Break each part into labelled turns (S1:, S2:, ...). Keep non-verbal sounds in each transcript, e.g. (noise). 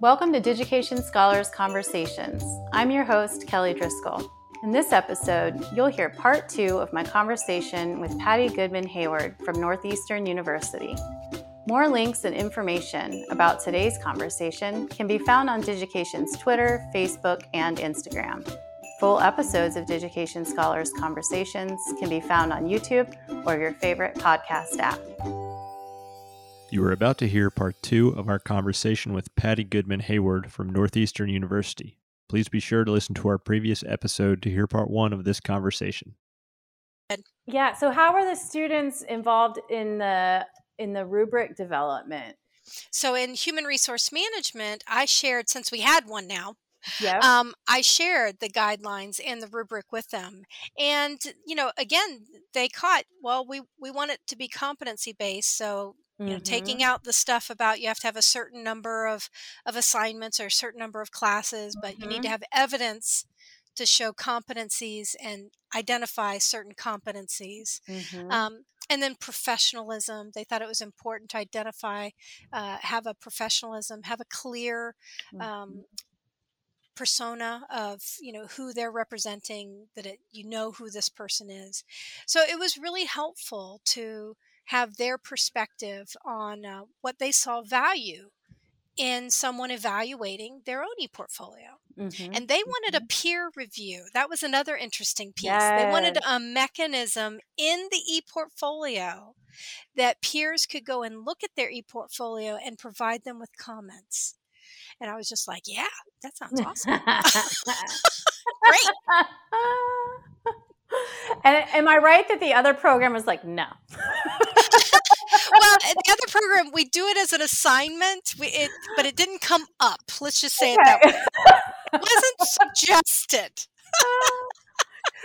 S1: Welcome to Digication Scholars Conversations. I'm your host, Kelly Driscoll. In this episode, you'll hear part two of my conversation with Patty Goodman Hayward from Northeastern University. More links and information about today's conversation can be found on Digication's Twitter, Facebook, and Instagram. Full episodes of Digication Scholars Conversations can be found on YouTube or your favorite podcast app.
S2: You are about to hear part two of our conversation with Patty Goodman Hayward from Northeastern University. Please be sure to listen to our previous episode to hear part one of this conversation.
S1: Yeah. So, how are the students involved in the in the rubric development?
S3: So, in human resource management, I shared since we had one now.
S1: Yeah.
S3: Um, I shared the guidelines and the rubric with them, and you know, again, they caught. Well, we we want it to be competency based, so you know
S1: Mm-hmm.
S3: taking out the stuff about you have to have a certain number of of assignments or a certain number of classes but you need to
S1: Mhm.
S3: have evidence to show competencies and identify certain competencies
S1: Mhm.
S3: um, and then professionalism they thought it was important to identify uh, have a professionalism have a clear
S1: Mm-hmm.
S3: um, persona of you know who they're representing that it, you know who this person is so it was really helpful to have their perspective on uh, what they saw value in someone evaluating their own e-portfolio.
S1: Mhm.
S3: and they wanted a peer review. That was another interesting piece. They wanted a mechanism in the e-portfolio that peers could go and look at their e-portfolio and provide them with comments. And i was just like yeah that sounds awesome. (laughs) Great. (laughs)
S1: And am I right that the other program was like, no?
S3: Well the other program we do it as an assignment we, it, but it didn't come up let's just say it that way. It wasn't suggested. (laughs)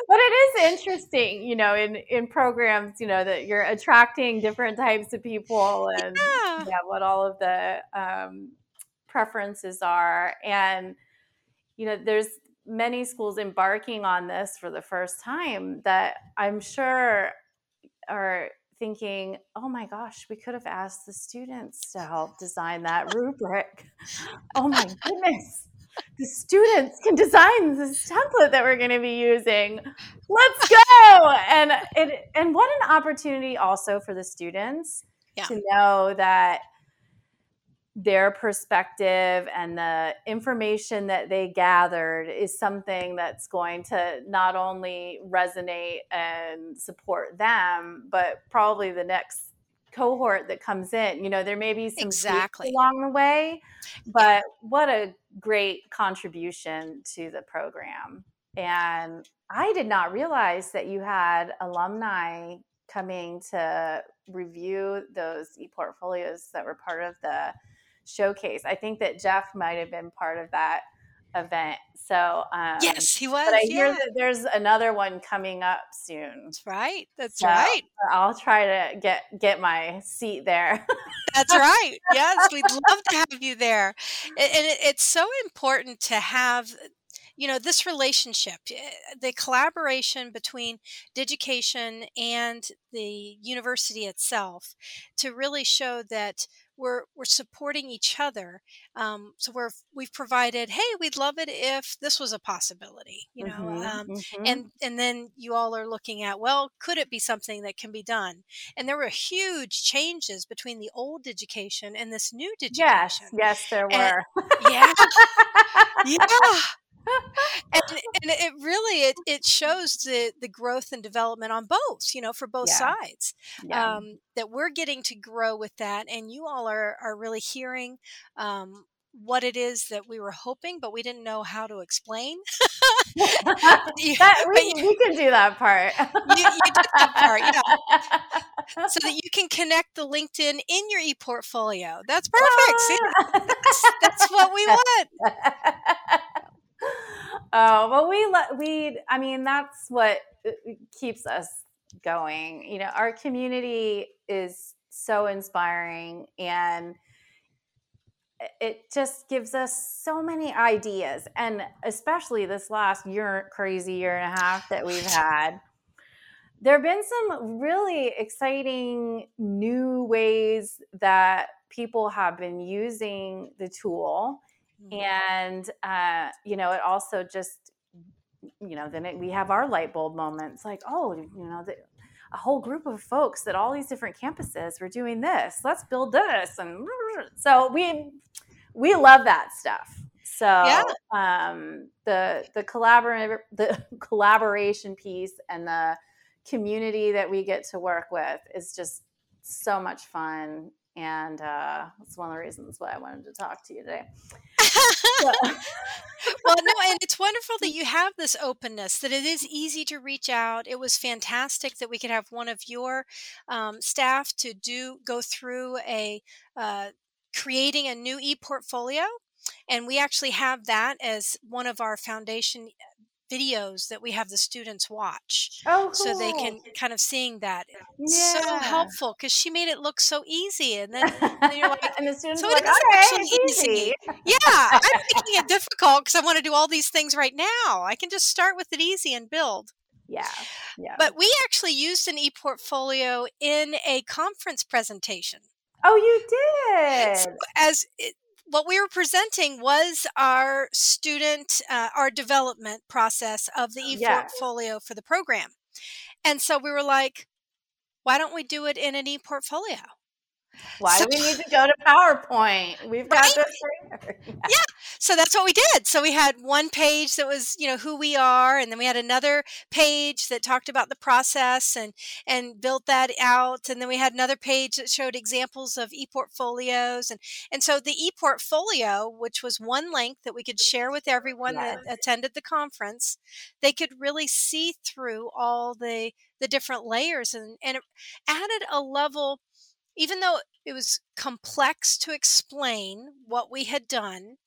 S1: But it is interesting, you know, in in programs, you know, that you're attracting different types of people and
S3: yeah.
S1: yeah, what all of the um, preferences are, and you know, there's many schools embarking on this for the first time that I'm sure are thinking, oh my gosh, we could have asked the students to help design that rubric. Oh my goodness. The students can design this template that we're going to be using. Let's go. And it and what an opportunity also for the students
S3: Yeah.
S1: to know that their perspective and the information that they gathered is something that's going to not only resonate and support them, but probably the next cohort that comes in. You know, there may be some
S3: Exactly.
S1: along the way, but what a great contribution to the program. And I did not realize that you had alumni coming to review those e-portfolios that were part of the showcase. I think that Jeff might have been part of that event. So um,
S3: yes he was
S1: but I
S3: yeah
S1: hear that there's another one coming up soon.
S3: that's right that's
S1: So
S3: right
S1: I'll try to get get my seat there.
S3: That's right. (laughs) Yes, we'd love to have you there. And it, it's so important to have, you know, this relationship, eh, the collaboration between education and the university itself to really show that we're, we're supporting each other. Um, so we're, we've provided, hey, we'd love it if this was a possibility, you know,
S1: Mhm,
S3: um,
S1: mhm.
S3: and and then you all are looking at well could it be something that can be done and there were huge changes between the old education and this new education
S1: yes, yes there
S3: And-
S1: were.
S3: yeah yeah (laughs) (laughs) and, and it really it, it shows the the growth and development on both you know for both
S1: Yeah.
S3: sides
S1: Yeah.
S3: um, that we're getting to grow with that and you all are are really hearing um, what it is that we were hoping but we didn't know how to explain (laughs) You-
S1: that, we,
S3: you-
S1: we can do that part.
S3: you did that part, yeah. (laughs) so that you can connect the LinkedIn in your e-portfolio. That's perfect. See, that's, that's what we want. (laughs) (laughs)
S1: oh well we let we i mean that's what uh, keeps us going you know our community is so inspiring and it just gives us so many ideas and especially this last year crazy year and a half that we've (sighs) had there have been some really exciting new ways that people have been using the tool. And uh, you know it also just you know then it, we have our light bulb moments like oh you know the, a whole group of folks at all these different campuses were doing this. Let's build this. And (laughs) so we we love that stuff. So yeah. um, the the collaborative the (laughs) collaboration piece and the community that we get to work with is just so much fun and uh, that's one of the reasons why I wanted to talk to you today. (laughs)
S3: well, no, and it's wonderful that (laughs) you have this openness. That it is easy to reach out. It was fantastic that we could have one of your um, staff to do go through a uh, creating a new e-portfolio and we actually have that as one of our foundation videos that we have the students watch
S1: oh, cool.
S3: so they can kind of seeing that yeah. so helpful because she made it look so easy and then,
S1: you're like and the students so like, okay, easy.
S3: easy. yeah i'm making it (laughs) difficult because i want to do all these things right now i can just start with it easy and build
S1: yeah. Yeah.
S3: But we actually used an e-portfolio in a conference presentation.
S1: Oh, you did. So
S3: as what we were presenting was our student, uh, our development process of the e-portfolio yeah. for the program. And so we were like, why don't we do it in an e-portfolio?
S1: Why so, do we need to go to PowerPoint? We've (laughs) got right? this.
S3: Yeah. (laughs) yeah. So that's what we did. So we had one page that was, you know, who we are, and then we had another page that talked about the process and and built that out, and then we had another page that showed examples of e-portfolios, and and so the e-portfolio, which was one link that we could share with everyone yes. that attended the conference, they could really see through all the the different layers and and it added a level even though it was complex to explain what we had done,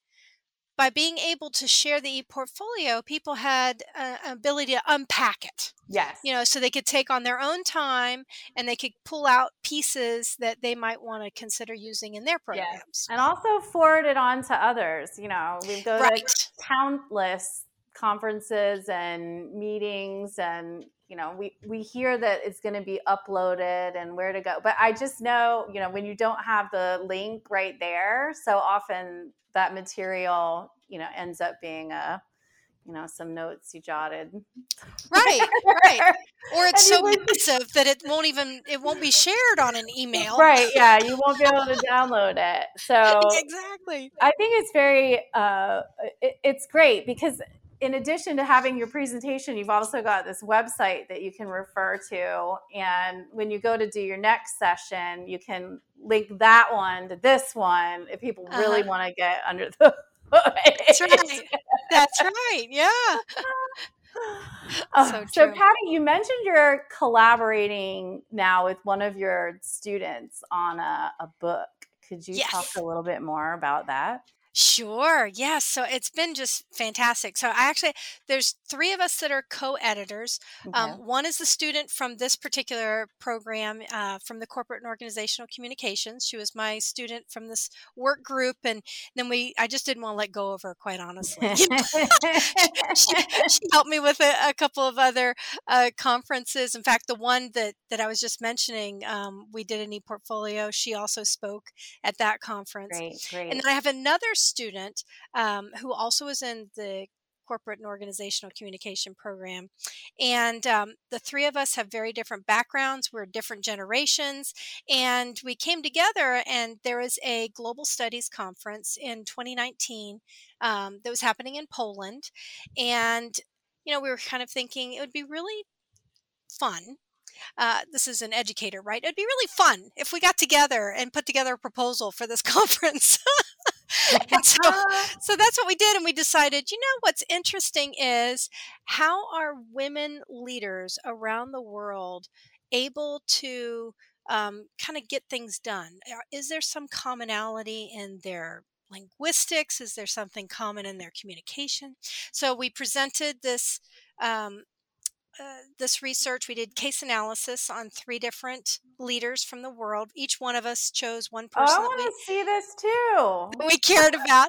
S3: by being able to share the e-portfolio, people had an ability to unpack it.
S1: Yes.
S3: You know, so they could take on their own time and they could pull out pieces that they might want to consider using in their programs. Yes.
S1: And also forward it on to others. You know, we go right. to countless conferences and meetings and you know we we hear that it's going to be uploaded and where to go but i just know you know when you don't have the link right there so often that material you know ends up being a you know some notes you jotted.
S3: Right right. Or (laughs) it's so massive that it won't even it won't be shared on an email.
S1: Right yeah you won't be able to download it. (laughs) So
S3: exactly.
S1: I think it's very uh it, it's great because in addition to having your presentation, you've also got this website that you can refer to. And when you go to do your next session, you can link that one to this one if people really uh-huh. want to get under the
S3: hood. That's right. That's right. Yeah.
S1: Oh, (laughs) so, so, Patty, you mentioned you're collaborating now with one of your students on a, a book. Could you yes. talk a little bit more about that?
S3: Sure. Yes. So it's been just fantastic. So I actually, there's three of us that are co-editors. Um, one is the student from this particular program uh, from the corporate and organizational communications. She was my student from this work group, and then we, I just didn't want to let go of her, quite honestly. (laughs) she, she, helped me with a, a couple of other uh, conferences. In fact, the one that that I was just mentioning, um, we did an e-portfolio. She also spoke at that conference.
S1: Great, great.
S3: And then I have another student um, who also is in the corporate and organizational communication program. And um, the three of us have very different backgrounds. We're different generations. And we came together, and there was a global studies conference in 2019 um, that was happening in Poland. And, you know, we were kind of thinking it would be really fun uh, this is an educator, right? It'd be really fun if we got together and put together a proposal for this (laughs) conference. (laughs) and so, (laughs) so that's what we did. And we decided, you know, what's interesting is how are women leaders around the world able to um, kind of get things done? Is there some commonality in their linguistics? Is there something common in their communication? So we presented this um, uh, this research, we did case analysis on three different leaders from the world. Each one of us chose one person.
S1: Oh, I want to see this too.
S3: We cared about.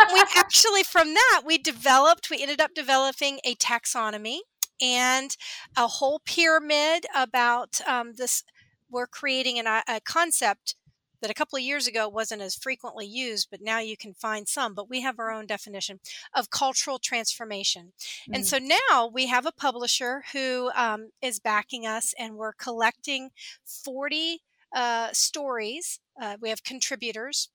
S3: and we actually, from that, we developed. We ended up developing a taxonomy and a whole pyramid about um, this. We're creating an, a concept that a couple of years ago wasn't as frequently used, but now you can find some. But we have our own definition of cultural transformation. Mm-hmm. And mm. so now we have a publisher who um, is backing us, and we're collecting 40 uh, stories. Uh, we have contributors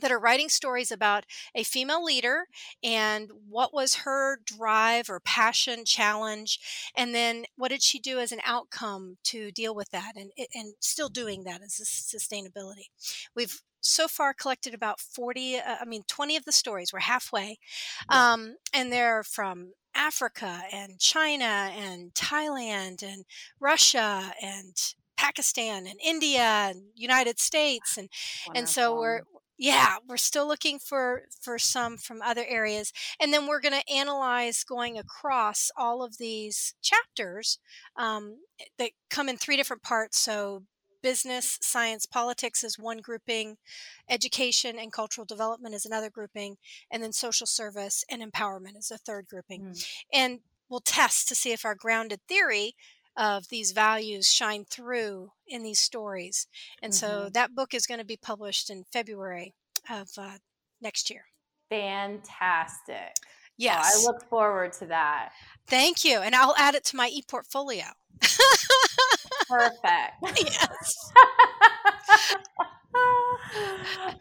S3: that are writing stories about a female leader and what was her drive or passion challenge and then what did she do as an outcome to deal with that and, and still doing that as a sustainability. We've so far collected about 40 uh, i mean 20 of the stories. We're halfway um, and they're from africa and china and thailand and russia and Pakistan and India and United States and Wonderful. and so we're yeah we're still looking for for some from other areas and then we're going to analyze going across all of these chapters um, that come in three different parts so business science politics is one grouping education and cultural development is another grouping and then social service and empowerment is a third grouping mm. and we'll test to see if our grounded theory of these values shine through in these stories. And mm-hmm. so that book is going to be published in February of uh, next year.
S1: Fantastic.
S3: Yes.
S1: Oh, I look forward to that.
S3: Thank you. And I'll add it to my e portfolio.
S1: Perfect. (laughs)
S3: yes. (laughs)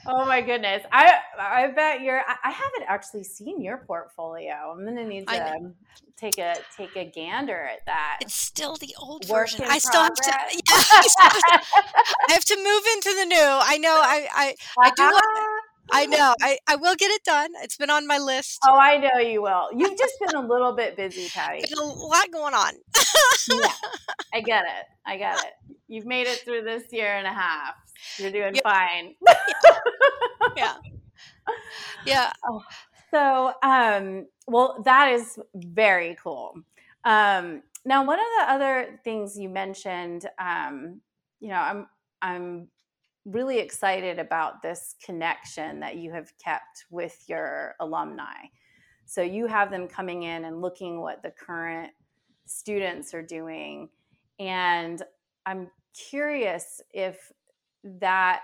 S1: oh my goodness. I I bet you're I, I haven't actually seen your portfolio. I'm gonna need to take a take a gander at that.
S3: It's still the old Work version. I still, have to, yeah, (laughs) I have to move into the new. I know I I, I do uh-huh. I know. I, I will get it done. It's been on my list.
S1: Oh, I know you will. You've just been a little bit busy, (laughs) Patty.
S3: There's a lot going on.
S1: yeah, (laughs) I get it. I get it. You've made it through this year and a half. You're doing yep. fine. (laughs)
S3: yeah. Yeah. (laughs)
S1: Oh, so, um, well, that is very cool. Um, now, one of the other things you mentioned, um, you know, I'm I'm really excited about this connection that you have kept with your alumni. So you have them coming in and looking what the current students are doing. And I'm curious if that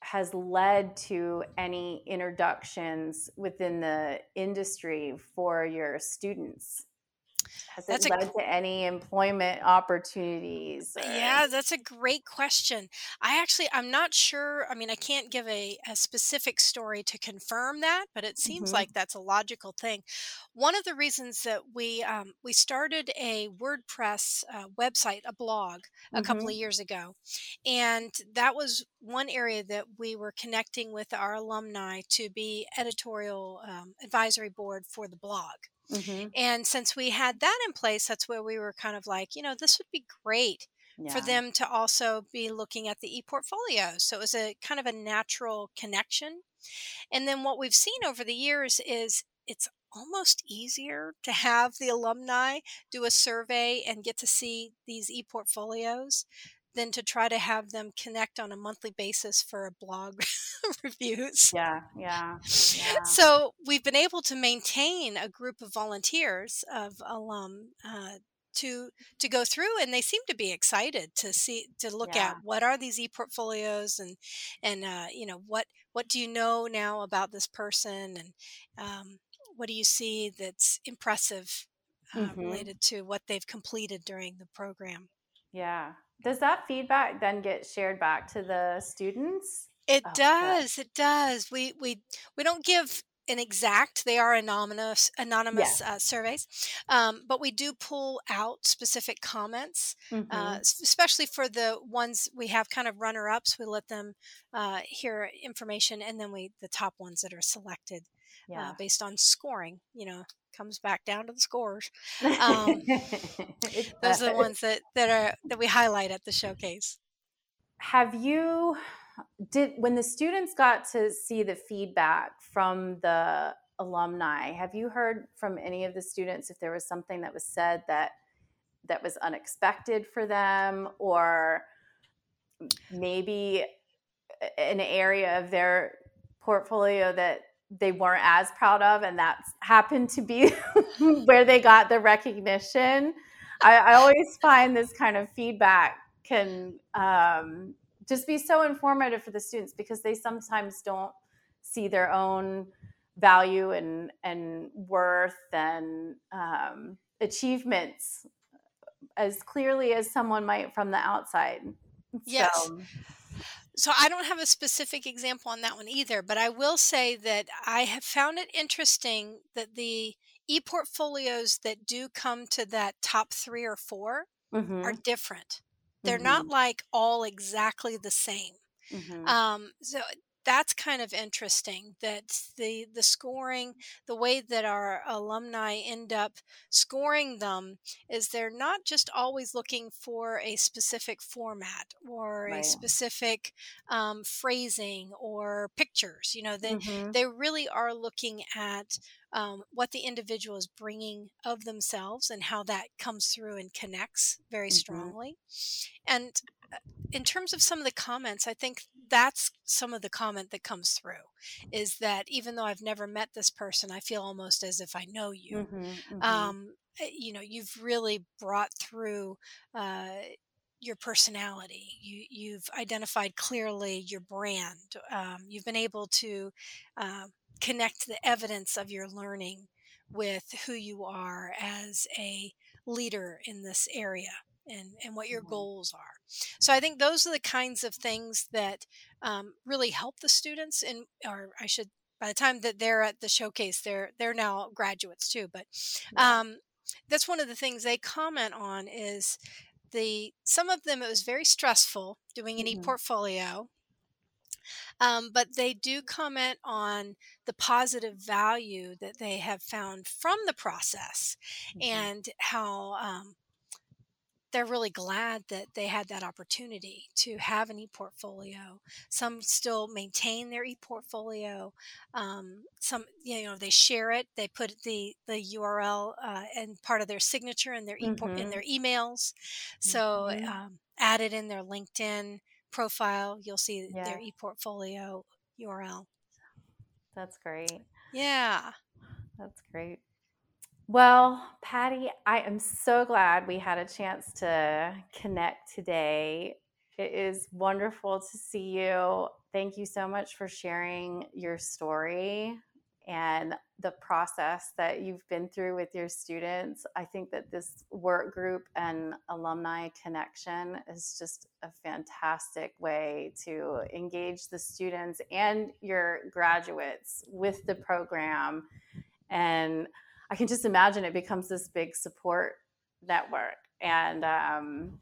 S1: has led to any introductions within the industry for your students has that's it led a, to any employment opportunities?
S3: Or? Yeah, that's a great question. I actually, I'm not sure. I mean, I can't give a, a specific story to confirm that, but it seems mm-hmm. like that's a logical thing. One of the reasons that we um, we started a WordPress uh, website, a blog, a mm-hmm. couple of years ago, and that was one area that we were connecting with our alumni to be editorial um, advisory board for the blog. Mm-hmm. And since we had that in place, that's where we were kind of like, you know, this would be great yeah. for them to also be looking at the e-portfolio. So it was a kind of a natural connection. And then what we've seen over the years is it's almost easier to have the alumni do a survey and get to see these e-portfolios than to try to have them connect on a monthly basis for a blog (laughs) reviews.
S1: Yeah, yeah, yeah,
S3: So we've been able to maintain a group of volunteers of alum uh, to to go through, and they seem to be excited to see to look yeah. at what are these e-portfolios and and uh, you know what what do you know now about this person and um, what do you see that's impressive uh, mm-hmm. related to what they've completed during the program.
S1: Yeah, does that feedback then get shared back to the students?
S3: It oh, does. Good. It does. We we we don't give an exact. They are anonymous anonymous yeah. uh, surveys, um, but we do pull out specific comments, uh, mm-hmm. uh, especially for the ones we have kind of runner ups. We let them uh, hear information, and then we the top ones that are selected uh, yeah. based on scoring. You know, comes back down to the scores. Um, (laughs) those are the ones that that are that we highlight at the showcase.
S1: Have you did when the students got to see the feedback from the alumni? Have you heard from any of the students if there was something that was said that that was unexpected for them, or maybe an area of their portfolio that they weren't as proud of, and that's happened to be (laughs) where they got the recognition. I, I, always find this kind of feedback can um, just be so informative for the students because they sometimes don't see their own value and and worth and um, achievements as clearly as someone might from the outside.
S3: Yes. So, so I don't have a specific example on that one either, but I will say that I have found it interesting that the e-portfolios that do come to that top 3 or 4 mm-hmm. are different. They're mm-hmm. not like all exactly the same. Mm-hmm. Um, so that's kind of interesting that the the scoring the way that our alumni end up scoring them is they're not just always looking for a specific format or right. a specific um, phrasing or pictures you know they mm-hmm. they really are looking at um, what the individual is bringing of themselves and how that comes through and connects very mm-hmm. strongly and uh, in terms of some of the comments, I think that's some of the comment that comes through is that even though I've never met this person, I feel almost as if I know you. Mm-hmm, mm-hmm. Um, eh, you know, you've really brought through uh, your personality. You, you've identified clearly your brand. Um, you've been able to uh, connect the evidence of your learning with who you are as a leader in this area and, and what your mm-hmm. goals are. So I think those are the kinds of things that um, really help the students and or I should by the time that they're at the showcase they're they're now graduates too but um, that's one of the things they comment on is the some of them it was very stressful doing an mm-hmm. e-portfolio um, but they do comment on the positive value that they have found from the process mm-hmm. and how um, they're really glad that they had that opportunity to have an e-portfolio. Some still maintain their e-portfolio. Um, some, you know, they share it. They put the the URL uh, and part of their signature in their e mm-hmm. in their emails. So mm-hmm. um, add it in their LinkedIn profile. You'll see yeah. their e-portfolio URL.
S1: That's great.
S3: Yeah.
S1: That's great. Well, Patty, I am so glad we had a chance to connect today. It is wonderful to see you. Thank you so much for sharing your story and the process that you've been through with your students. I think that this work group and alumni connection is just a fantastic way to engage the students and your graduates with the program. And I can just imagine it becomes this big support network. And, um,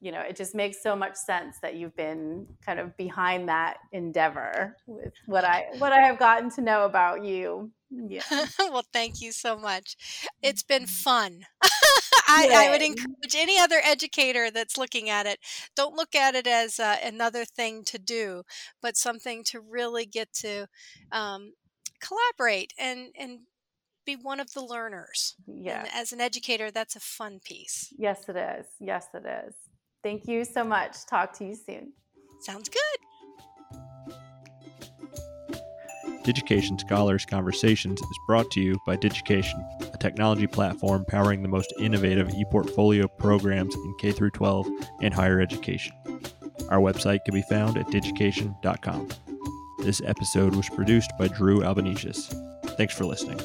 S1: you know, it just makes so much sense that you've been kind of behind that endeavor with what I what I have gotten to know about you.
S3: Yeah. (laughs) well, thank you so much. It's been mm-hmm. fun. (laughs) I, I, would encourage any other educator that's looking at it. Don't look at it as uh, another thing to do, but something to really get to um, collaborate and and be one of the learners. Yeah. as an educator, that's a fun piece.
S1: Yes, it is. Yes, it is. Thank you so much. Talk to you soon.
S3: Sounds good.
S2: Digication Scholars Conversations is brought to you by Digication, a technology platform powering the most innovative e-portfolio programs in K 12 and higher education. Our website can be found at digication.com. This episode was produced by Drew Albanesius. Thanks for listening.